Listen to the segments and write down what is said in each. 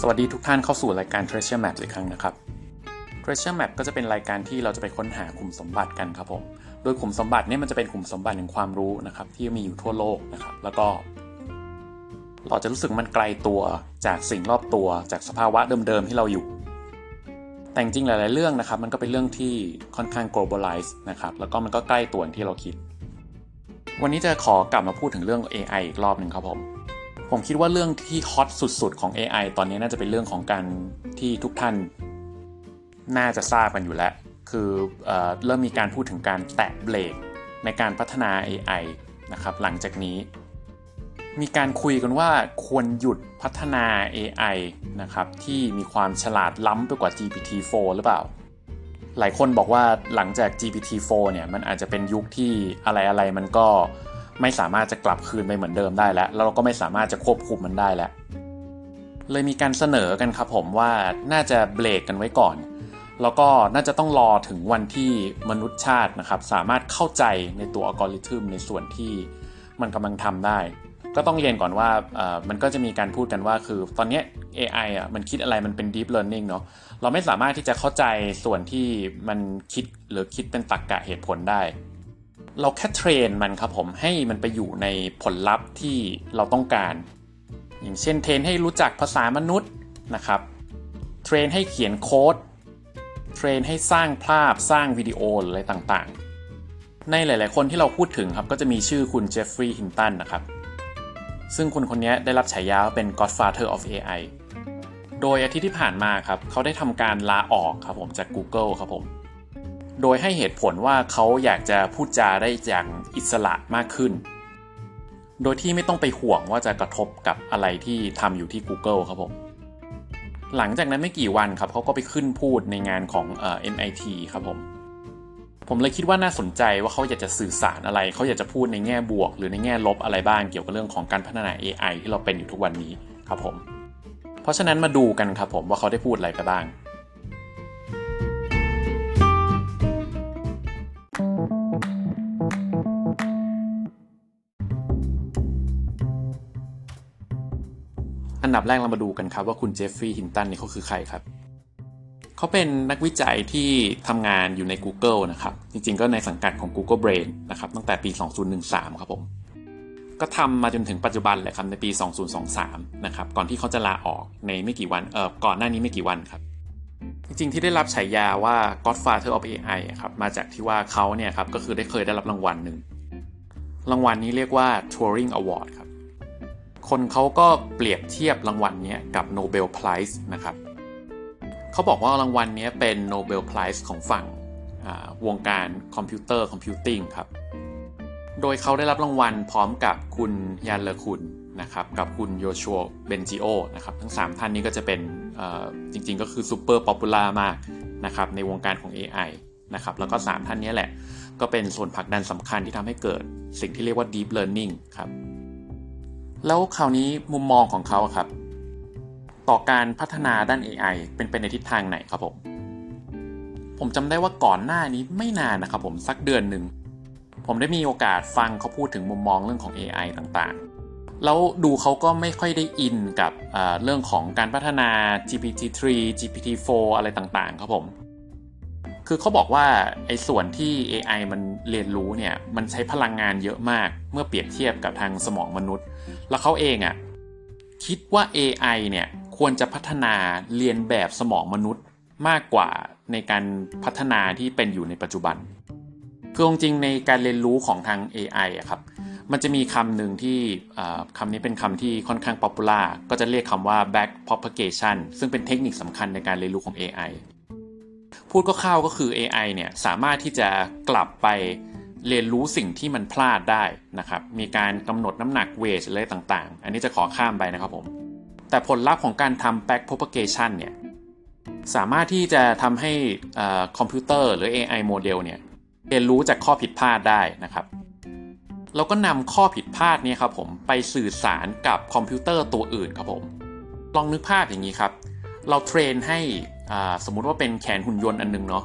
สวัสดีทุกท่านเข้าสู่รายการ Treasure Map อีกครั้งนะครับ Treasure Map ก็จะเป็นรายการที่เราจะไปค้นหาขุมสมบัติกันครับผม โดยขุมสมบัติเนี่ยมันจะเป็นขุมสมบัติแห่งความรู้นะครับที่มีอยู่ทั่วโลกนะครับ แล้วก็ เราจะรู้สึกมันไกลตัวจากสิ่งรอบตัวจากสภาวะเดิมๆที่เราอยู่ แต่จริงๆหลาย ๆ เรื่องนะครับ มันก็เป็นเรื่องที่ค่อนข้าง globalize นะครับ แล้วก็มันก็ใกล้ตัวอย่างที่เราคิด วันนี้จะขอกลับมาพูดถึงเรื่อง AI อีกรอบหนึ่งครับผม ผมคิดว่าเรื่องที่ฮอตสุดๆของ AI ตอนนี้น่าจะเป็นเรื่องของการที่ทุกท่าน น่าจะทราบกันอยู่แล้ว คือเอเริ่มมีการพูดถึงการแตะเบรกในการพัฒนา AI นะครับ หลังจากนี้ มีการคุยกันว่าควรหยุดพัฒนา AI นะครับที่มีความฉลาดล้ำไปกว่า GPT-4 หรือเปล่า หลายคนบอกว่าหลังจาก GPT-4 เนี่ยมันอาจจะเป็นยุคที่อะไรๆมันก็ ไม่สามารถจะกลับคืนไปเหมือนเดิมได้แล้ว แล้วเราก็ไม่สามารถจะควบคุมมันได้แล้ว เลยมีการเสนอกันครับผมว่าน่าจะเบรกกันไว้ก่อน แล้วก็น่าจะต้องรอถึงวันที่มนุษยชาตินะครับ สามารถเข้าใจในตัวอัลกอริทึมในส่วนที่มันกำลังทำได้ ก็ต้องเรียนก่อนว่ามันก็จะมีการพูดกันว่าคือตอนนี้ AI อะมันคิดอะไรมันเป็น deep learning เนาะเราไม่สามารถที่จะเข้าใจส่วนที่มันคิดหรือคิดเป็นตรรกะเหตุผลได้ เราแค่ train มันครับผมให้มันไปอยู่ในผลลัพธ์ที่เราต้องการ อย่างเช่น train ให้รู้จักภาษามนุษย์นะครับ train ให้เขียนโค้ด train ให้สร้างภาพสร้างวิดีโออะไรต่างๆ ในหลาย ๆ คนที่เราพูดถึงครับก็จะมีชื่อคุณเจฟฟรีย์ฮินตันนะครับ ซึ่งคุณคนนี้ได้รับฉายาเป็น Godfather of AI โดยอาทิตย์ที่ผ่านมาครับเขาได้ทำการลาออกครับผมจาก Google ครับผม โดยให้เหตุผลว่าเขาอยากจะพูดจาได้อย่างอิสระมากขึ้น โดยที่ไม่ต้องไปห่วงว่าจะกระทบกับอะไรที่ทำอยู่ที่ Google ครับผม หลังจากนั้นไม่กี่วันครับเขาก็ไปขึ้นพูดในงานของเอ่อ MIT ครับผม ผมเลยคิดว่าน่าสนใจว่าเขาอยากจะสื่อสารอะไร เขาอยากจะพูดในแง่บวก หรือในแง่ลบอะไรบ้างเกี่ยวกับเรื่องของการพัฒนา AI ที่เราเป็นอยู่ทุกวันนี้ครับผม เพราะฉะนั้นมาดูกันครับผมว่าเขาได้พูดอะไรไปบ้าง ดับแรกเรามาดูกันครับว่าคุณเจฟฟรีย์ฮินตันนี่เขาคือใครครับเขาเป็นนักวิจัยที่ทำงานอยู่ใน Google นะครับ จริงๆ ก็ในสังกัดของ Google Brain นะครับ ตั้งแต่ปี 2013 ครับผม ก็ทำมาจนถึงปัจจุบันเลยครับในปี 2023 นะครับ ก่อนที่เขาจะลาออกในไม่กี่วัน เออก่อนหน้านี้ไม่กี่วันครับ จริงๆ ที่ได้รับฉายาว่า Godfather of AI ครับ มาจากที่ว่าเขาเนี่ยครับ ก็คือได้เคยได้รับรางวัลหนึ่ง รางวัลนี้เรียกว่า Turing Award ครับ คนเขาก็เปรียบเทียบรางวัลนี้กับโนเบลไพรส์นะครับเขาบอกว่ารางวัลนี้เป็นโนเบลไพรส์ของฝั่งวงการคอมพิวเตอร์ computing ครับ โดยเขาได้รับรางวัลพร้อมกับคุณยันเลอคุนนะครับกับคุณโยชัวเบนจิโอนะครับทั้ง 3 ท่านนี้ก็จะเป็นจริงๆ ก็คือ super popular มากนะครับในวงการของ AI นะครับแล้วก็ 3 ท่านนี้แหละ ก็เป็นส่วนผลักดันสำคัญที่ทำให้เกิดสิ่งที่เรียกว่า Deep Learning ครับ แล้วคราวนี้มุมมองของเขาครับ ต่อการพัฒนาด้าน AI เป็นไปในทิศทางไหนครับผม ผมจำได้ว่าก่อนหน้านี้ไม่นานนะครับผมสักเดือนหนึ่ง ผมได้มีโอกาสฟังเขาพูดถึงมุมมองเรื่องของ AI ต่างๆ แล้วดูเขาก็ไม่ค่อยได้อินกับเรื่องของการพัฒนา GPT-3 GPT-4 อะไรต่างๆ ครับผมคือเขาบอกว่าไอ้ส่วนที่ AI มันเรียนรู้เนี่ยมันใช้พลังงานเยอะมากเมื่อเปรียบเทียบกับทางสมองมนุษย์ แล้วเขาเองอะ่ะคิดว่า AI เนี่ยควรจะพัฒนาเรียนแบบสมองมนุษย์มากกว่าในการพัฒนาที่เป็นอยู่ในปัจจุบัน คือจริงในการเรียนรู้ของทาง AI อะครับ มันจะมีคำหนึ่งที่คำนี้เป็นคำที่ค่อนข้าง popular ก็จะเรียกคำว่า back propagation ซึ่งเป็นเทคนิคสำคัญในการเรียนรู้ของ AI พูดก็เข้าก็คือ AI เนี่ยสามารถที่จะกลับไป เรียนรู้สิ่งที่มันพลาดได้นะครับ มีการกำหนดน้ำหนัก weight อะไรต่างๆ อันนี้จะขอข้ามไปนะครับผม แต่ผลลัพธ์ของการทำ back propagation เนี่ย สามารถที่จะทำให้คอมพิวเตอร์หรือ AI โมเดลเนี่ย เรียนรู้จากข้อผิดพลาดได้นะครับเราก็นำข้อผิดพลาดนี้ครับผม ไปสื่อสารกับคอมพิวเตอร์ตัวอื่นครับผม ลองนึกภาพอย่างนี้ครับ เรา train ให้สมมุติว่าเป็นแขนหุ่นยนต์อันนึงเนาะ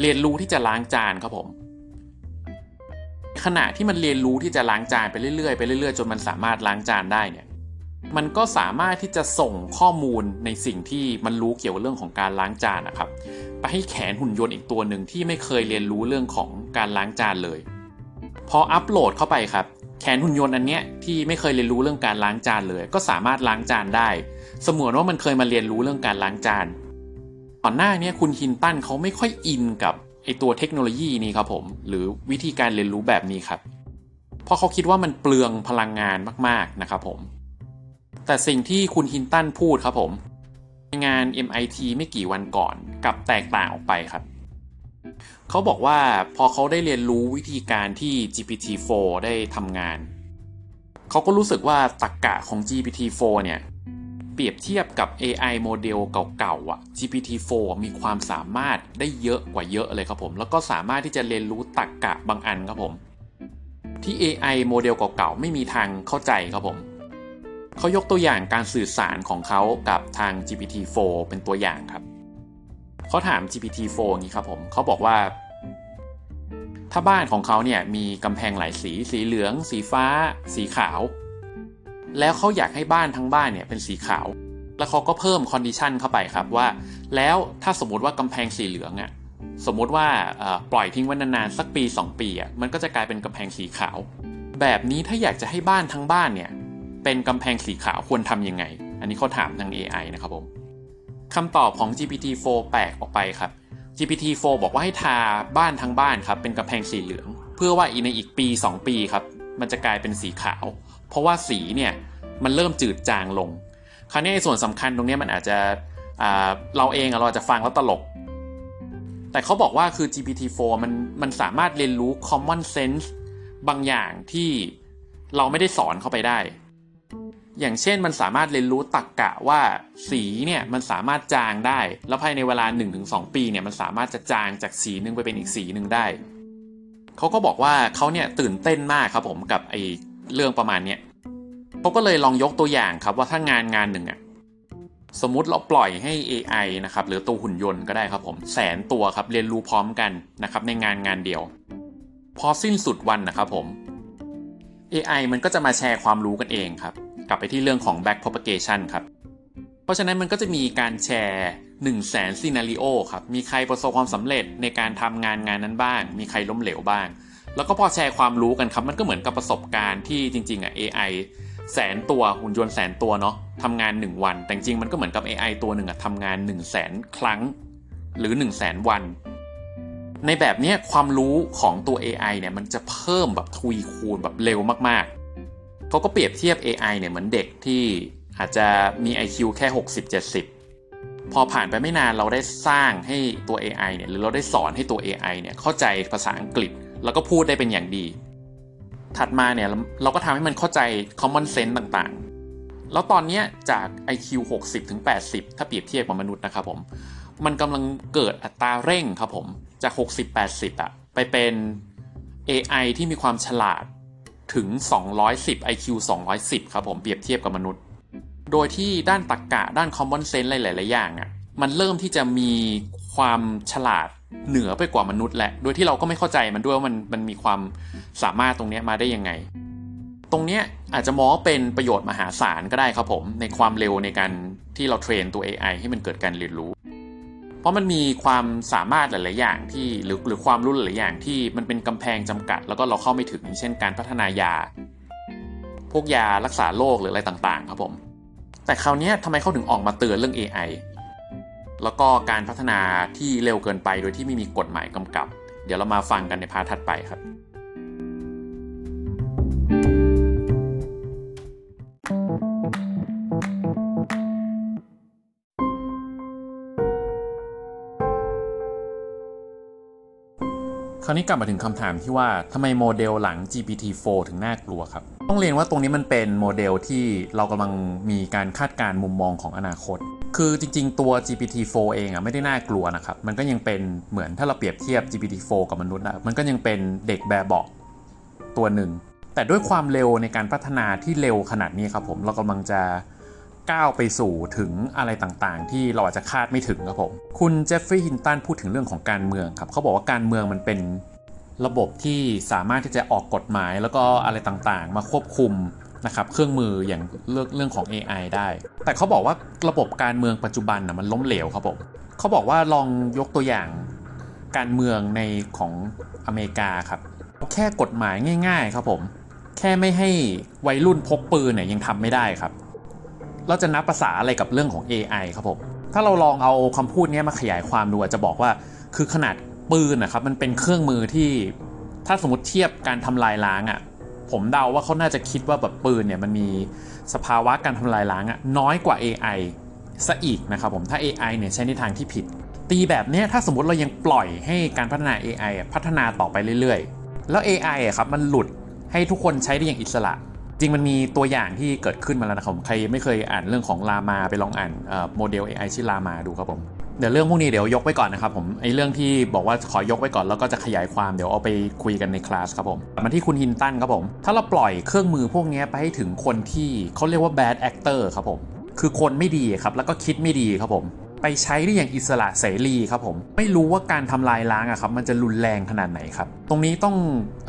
เรียนรู้ที่จะล้างจานครับผม ขณะที่มันเรียนรู้ที่จะล้างจานไปเรื่อยๆไปเรื่อยๆ จนมันสามารถล้างจานได้เนี่ยมันก็สามารถที่จะส่งข้อมูลในสิ่งที่มันรู้เกี่ยวกับเรื่องของการล้างจานนะครับ ไปให้แขนหุ่นยนต์อีกตัวหนึ่งที่ไม่เคยเรียนรู้เรื่องของการล้างจานเลย พออัปโหลดเข้าไปครับ แขนหุ่นยนต์อันเนี้ยที่ไม่เคยเรียนรู้เรื่องการล้างจานเลย ก็สามารถล้างจานได้ เสมือนว่ามันเคยมาเรียนรู้เรื่องการล้างจานก่อนหน้านี้คุณฮินตันเขาไม่ค่อยอินกับ ไอตัวเทคโนโลยีนี้ครับผม หรือวิธีการเรียนรู้แบบนี้ครับ เพราะเขาคิดว่ามันเปลืองพลังงานมากๆนะครับผม แต่สิ่งที่คุณฮินตันพูดครับผมในงาน MIT ไม่กี่วันก่อนกับแตกต่างออกไปครับเขาบอกว่าพอเขาได้เรียนรู้วิธีการที่ GPT-4 ได้ทำงาน เขาก็รู้สึกว่าตรกกะของ GPT-4 เนี่ย เปรียบเทียบกับ AI โมเดลเก่าๆอะ GPT-4 มีความสามารถได้เยอะกว่าเยอะเลยครับผม แล้วก็สามารถที่จะเรียนรู้ตรกกะบางอันครับผม ที่ AI โมเดลเก่าๆไม่มีทางเข้าใจครับผมเขายกตัวอย่างการสื่อสารของเขากับทาง GPT-4 เป็นตัวอย่างครับเขาถาม GPT-4 อย่างนี้ครับผมเขาบอกว่า ถ้าบ้านของเขาเนี่ยมีกำแพงหลายสี สีเหลือง สีฟ้า สีขาว แล้วเขาอยากให้บ้านทั้งบ้านเนี่ยเป็นสีขาว แล้วเขาก็เพิ่ม condition เข้าไปครับว่า แล้วถ้าสมมติว่ากำแพงสีเหลืองอะ่ะสมมติว่าปล่อยทิ้งไว้นานๆสักปี 2 ปีอะ่ะมันก็จะกลายเป็นกำแพงสีขาว แบบนี้ถ้าอยากจะให้บ้านทั้งบ้านเนี่ยเป็นกำแพงสีขาวควรทำยังไง อันนี้เขาถามทาง AI นะครับผมคำตอบของ GPT-4 แปลกออกไปครับ GPT-4 บอกว่าให้ทาบ้านทั้งบ้านครับเป็นกำแพงสีเหลือง เพื่อว่าอีในอีกปี 2 ปีครับมันจะกลายเป็นสีขาว เพราะว่าสีเนี่ยมันเริ่มจืดจางลง คราวนี้ส่วนสำคัญตรงนี้มันอาจจะเราเองเราอาจจะฟังแล้วตลก แต่เขาบอกว่าคือ GPT-4 มันมันสามารถเรียนรู้ common sense บางอย่างที่เราไม่ได้สอนเข้าไปได้ อย่างเช่นมันสามารถเรียนรู้ตรกกะว่าสีเนี่ยมันสามารถจางได้ แล้วภายในเวลา 1-2 ปีเนี่ยมันสามารถจะจางจากสีหนึ่งไปเป็นอีกสีหนึ่งได้ เขาก็บอกว่าเขาเนี่ยตื่นเต้นมากครับผมกับไอ เรื่องประมาณเนี้ยเขาก็เลยลองยกตัวอย่างครับว่าถ้างานงานหนึ่งอะสมมุติเราปล่อยให้ AI นะครับหรือตัวหุ่นยนต์ก็ได้ครับผมแสนตัวครับเรียนรู้พร้อมกันนะครับในงานงานเดียว พอสิ้นสุดวันนะครับผม AI มันก็จะมาแชร์ความรู้กันเองครับ กลับไปที่เรื่องของ back propagation ครับเพราะฉะนั้นมันก็จะมีการแชร์1 0 0 0 0แสนซีนารีโอครับมีใครประสบความสำเร็จในการทำงานงานนั้นบ้าง มีใครล้มเหลวบ้าง แล้วก็พอแชร์ความรู้กันครับ มันก็เหมือนกับประสบการณ์ที่จริงๆอะ AI แสนตัวหุ่นยนต์แสนตัวเนาะทำงาน 1 วัน แต่จริงมันก็เหมือนกับ AI ตัวหนึ่งอะทำงาน 1 0 0 0 0แสนครั้ง หรือ 1 0 0 0 0แสนวัน ในแบบนี้ความรู้ของตัว AI เนี่ยมันจะเพิ่มแบบทวีคูณแบบเร็วมากๆเขาก็เปรียบเทียบ AI เนี่ยเหมือนเด็กที่อาจจะมี IQ แค่ 60-70พอผ่านไปไม่นานเราได้สร้างให้ตัว AI เนี่ยหรือเราได้สอนให้ตัว AI เนี่ยเข้าใจภาษาอังกฤษ แล้วก็พูดได้เป็นอย่างดี ถัดมาเนี่ยเราก็ทำให้มันเข้าใจ common sense ต่างๆ แล้วตอนนี้จาก IQ 60ถึง80 ถ้าเปรียบเทียบกับมนุษย์นะครับผม มันกำลังเกิดอัตราเร่งครับผม จาก 60-80อะไปเป็น AI ที่มีความฉลาดถึง 210 IQ 210 ครับผม เปรียบเทียบกับมนุษย์ โดยที่ด้านตรรกกะด้าน common sense หลายๆอย่างอะ่ะ มันเริ่มที่จะมี ความฉลาดเหนือไปกว่ามนุษย์แหละ โดยที่เราก็ไม่เข้าใจมันด้วยว่ามันมันมีความสามารถตรงนี้มาได้ยังไง ตรงนี้อาจจะมองเป็นประโยชน์มหาศาลก็ได้ครับผม ในความเร็วในการที่เราเทรนตัว AI ให้มันเกิดการเรียนรู้ เพราะมันมีความสามารถหลาย ๆ อย่างที่หรือหรือความรู้หลาย ๆ อย่างที่มันเป็นกำแพงจำกัด แล้วก็เราเข้าไม่ถึงเช่น การพัฒนายา พวกยารักษาโรคหรืออะไรต่าง ๆ ครับผม แต่คราวนี้ทำไมเขาถึงออกมาเตือนเรื่อง AI แล้วก็การพัฒนาที่เร็วเกินไปโดยที่ไม่มีกฎหมายกำกับ เดี๋ยวเรามาฟังกันในพาร์ทถัดไปครับ คราวนี้กลับมาถึงคำถามที่ว่าทำไมโมเดลหลัง GPT-4 ถึงน่ากลัวครับ ต้องเรียนว่าตรงนี้มันเป็นโมเดลที่เรากำลังมีการคาดการณ์มุมมองของอนาคต คือจริงๆ ตัว GPT-4 เองอะไม่ได้น่ากลัวนะครับ มันก็ยังเป็นเหมือนถ้าเราเปรียบเทียบ GPT-4 กับมนุษย์อะมันก็ยังเป็นเด็กแบบเบาะตัวหนึ่ง แต่ด้วยความเร็วในการพัฒนาที่เร็วขนาดนี้ครับผม เรากำลังจะก้าวไปสู่ถึงอะไรต่างๆ ที่เราอาจจะคาดไม่ถึงครับผม คุณเจฟฟรีย์ฮินตันพูดถึงเรื่องของการเมืองครับ เขาบอกว่าการเมืองมันเป็นระบบที่สามารถที่จะออกกฎหมาย แล้วก็อะไรต่างๆ มาควบคุม นะครับเครื่องมืออย่างเรื่องเรื่องของ AI ได้ แต่เขาบอกว่าระบบการเมืองปัจจุบันนะมันล้มเหลวครับผมเขาบอกว่าลองยกตัวอย่างการเมืองในของอเมริกาครับ แค่กฎหมายง่าย ๆ ครับผม แค่ไม่ให้วัยรุ่นพกปืนเนี่ยยังทำไม่ได้ครับ เราจะนับภาษาอะไรกับเรื่องของ AI ครับผมถ้าเราลองเอาคำพูดนี้มาขยายความดูจะบอกว่าคือขนาดปืนนะครับมันเป็นเครื่องมือที่ถ้าสมมติเทียบการทำลายล้างอะ่ะ ผมเดาว่าเขาน่าจะคิดว่าแบบปืนเนี่ยมันมีสภาวะการทำลายล้างอะน้อยกว่า AI ซะอีกนะครับผมถ้า AI เนี่ยใช้ในทางที่ผิด ตีแบบนี้ถ้าสมมติเรายังปล่อยให้การพัฒนา AI พัฒนาต่อไปเรื่อยๆ แล้ว AI อะครับมันหลุดให้ทุกคนใช้ได้อย่างอิสระ จริงมันมีตัวอย่างที่เกิดขึ้นมาแล้วนะครับใครไม่เคยอ่านเรื่องของลามาไปลองอ่านโมเดล AI ชื่อลามาดูครับผม เดี๋ยวเรื่องพวกนี้เดี๋ยวยกไว้ก่อนนะครับผมไอ้เรื่องที่บอกว่าขอยกไว้ก่อนแล้วก็จะขยายความเดี๋ยวเอาไปคุยกันในคลาสครับผมมาที่คุณฮินตันครับผม ถ้าเราปล่อยเครื่องมือพวกนี้ไปให้ถึงคนที่เขาเรียกว่า bad actor ครับผมคือคนไม่ดีครับแล้วก็คิดไม่ดีครับผม ไปใช้ได้อย่างอิสระเสรีครับผม ไม่รู้ว่าการทำลายล้างอะครับมันจะรุนแรงขนาดไหนครับ ตรงนี้ต้อง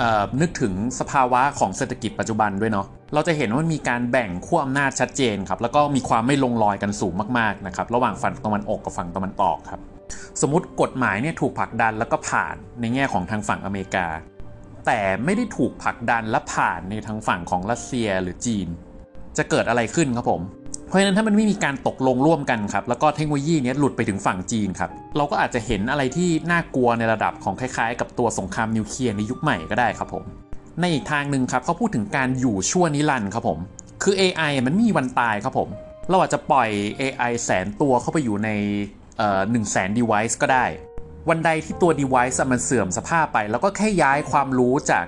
ออนึกถึงสภาวะของเศรษฐกิจปัจจุบันด้วยเนาะเราจะเห็นว่ามีการแบ่งขั้วอำนาจชัดเจนครับแล้วก็มีความไม่ลงรอยกันสูงมากๆนะครับระหว่างฝั่งตะวันออกกับฝั่งตะวันออกครับสมมติกฎหมายเนี่ยถูกผลักดันแล้วก็ผ่านในแง่ของทางฝั่งอเมริกา แต่ไม่ได้ถูกผลักดันและผ่านในทางฝั่งของรัสเซียหรือจีน จะเกิดอะไรขึ้นครับผม ราะฉะนั้นถ้ามันไม่มีการตกลงร่วมกันครับแล้วก็เทคโนโลยีนี้หลุดไปถึงฝั่งจีนครับเราก็อาจจะเห็นอะไรที่น่ากลัวในระดับของคล้ายๆ กับตัวสงครามนิวเคลียร์ในยุคใหม่ก็ได้ครับผมในอีกทางหนึ่งครับเขาพูดถึงการอยู่ชั่วนิรันดร์ครับผมคือ AI มันมีวันตายครับผมเราอาจจะปล่อย AI แสนตัวเข้าไปอยู่ในหนึ่งแสน device ก็ได้ วันใดที่ตัว device มันเสื่อมสภาพไป แล้วก็แค่ย้ายความรู้จาก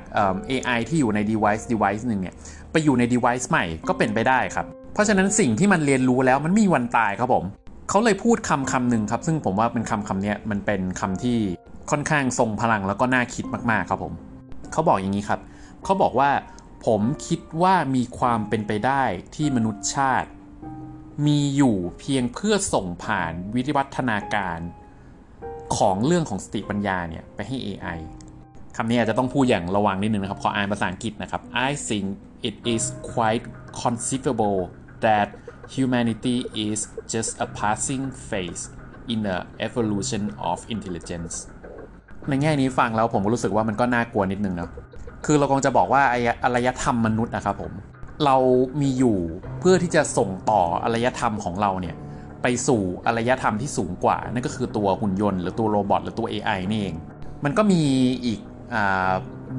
AI ที่อยู่ใน device device หนึ่งเนี่ยไปอยู่ใน device ใหม่ก็เป็นไปได้ครับ เพราะฉะนั้นสิ่งที่มันเรียนรู้แล้วมันมีวันตายครับผม เขาเลยพูดคำคำหนึ่งครับ ซึ่งผมว่าเป็นคำคำนี้มันเป็นคำที่ค่อนข้างทรงพลังแล้วก็น่าคิดมากๆครับผม เขาบอกอย่างนี้ครับ เขาบอกว่า ผมคิดว่ามีความเป็นไปได้ที่มนุษยชาติ มีอยู่เพียงเพื่อส่งผ่านวิวัฒนาการของเรื่องของสติปัญญาเนี่ยไปให้ AI คำนี้อาจจะต้องพูดอย่างระวังนิดนึงนะครับ ขออ่านภาษาอังกฤษนะครับ I think it is quite conceivable that humanity is just a passing phase in the evolution of intelligence ในแง่นี้ฟังแล้วผมก็รู้สึกว่ามันก็น่ากลัวนิดนึงเนาะ คือเราคงจะบอกว่าอารยธรรมมนุษย์นะครับผม เรามีอยู่เพื่อที่จะส่งต่ออารยธรรมของเราเนี่ย ไปสู่อารยธรรมที่สูงกว่า นั่นก็คือตัวหุ่นยนต์หรือตัวโรบอทหรือตัว AI นี่เอง มันก็มีอีก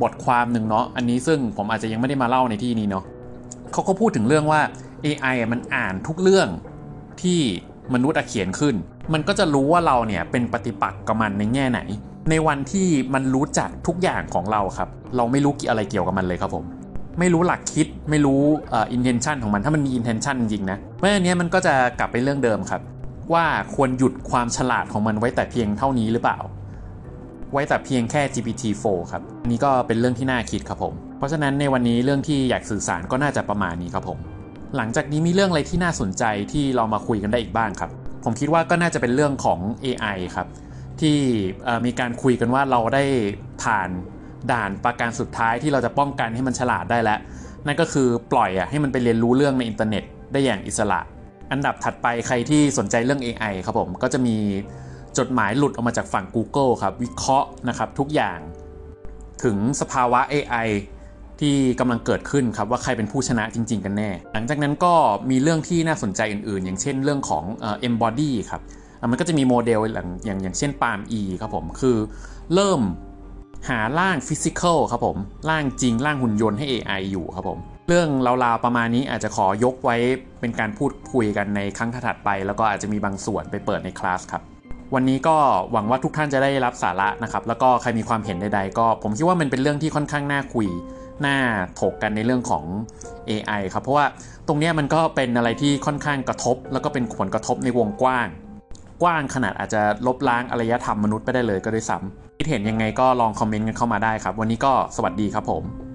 บทความหนึ่งเนาะ อันนี้ซึ่งผมอาจจะยังไม่ได้มาเล่าในที่นี้เนาะ เขาก็พูดถึงเรื่องว่า AI มันอ่านทุกเรื่องที่มนุษย์เขียนขึ้น มันก็จะรู้ว่าเราเนี่ยเป็นปฏิปักษ์กับมันในแง่ไหน ในวันที่มันรู้จักทุกอย่างของเราครับ เราไม่รู้อะไรเกี่ยวกับมันเลยครับผม ไม่รู้หลักคิด ไม่รู้อินเทนชันของมัน ถ้ามันมีอินเทนชันจริงนะเพราะอันนี้มันก็จะกลับไปเรื่องเดิมครับ ว่าควรหยุดความฉลาดของมันไว้แต่เพียงเท่านี้หรือเปล่า ไว้แต่เพียงแค่ GPT-4 ครับ นี่ก็เป็นเรื่องที่น่าคิดครับผม เพราะฉะนั้นในวันนี้เรื่องที่อยากสื่อสารก็น่าจะประมาณนี้ครับผม หลังจากนี้มีเรื่องอะไรที่น่าสนใจที่เรามาคุยกันได้อีกบ้างครับ ผมคิดว่าก็น่าจะเป็นเรื่องของ AI ครับที่มีการคุยกันว่าเราได้ผ่านด่านประการสุดท้ายที่เราจะป้องกันให้มันฉลาดได้แล้ว นั่นก็คือปล่อยอะให้มันไปเรียนรู้เรื่องในอินเทอร์เน็ตได้อย่างอิสระ อันดับถัดไปใครที่สนใจเรื่อง AI ครับผมก็จะมีจดหมายหลุดออกมาจากฝั่ง Google ครับ วิเคราะห์นะครับทุกอย่าง ถึงสภาวะ AI ที่กำลังเกิดขึ้นครับว่าใครเป็นผู้ชนะจริง ๆ กันแน่ หลังจากนั้นก็มีเรื่องที่น่าสนใจอื่น ๆ อย่างเช่นเรื่องของเอ่อ embody ครับมันก็จะมีโมเดลอย่างอย่างอย่างเช่น Palm E ครับผมคือเริ่มหาร่างฟิสิกอลครับผมร่างจริงร่างหุ่นยนต์ให้ AI อยู่ครับผม เรื่องราวๆประมาณนี้อาจจะขอยกไว้เป็นการพูดคุยกันในครั้งถัดไป แล้วก็อาจจะมีบางส่วนไปเปิดในคลาสครับ วันนี้ก็หวังว่าทุกท่านจะได้รับสาระนะครับ แล้วก็ใครมีความเห็นใดๆก็ ผมคิดว่ามันเป็นเรื่องที่ค่อนข้างน่าคุย น่าถกกันในเรื่องของ AI ครับ เพราะว่าตรงนี้มันก็เป็นอะไรที่ค่อนข้างกระทบ แล้วก็เป็นผลกระทบในวงกว้าง กว้างขนาดอาจจะลบล้างอารยธรรมมนุษย์ไปได้เลยก็ด้วยซ้ำคิดเห็นยังไงก็ลองคอมเมนต์กันเข้ามาได้ครับ วันนี้ก็สวัสดีครับผม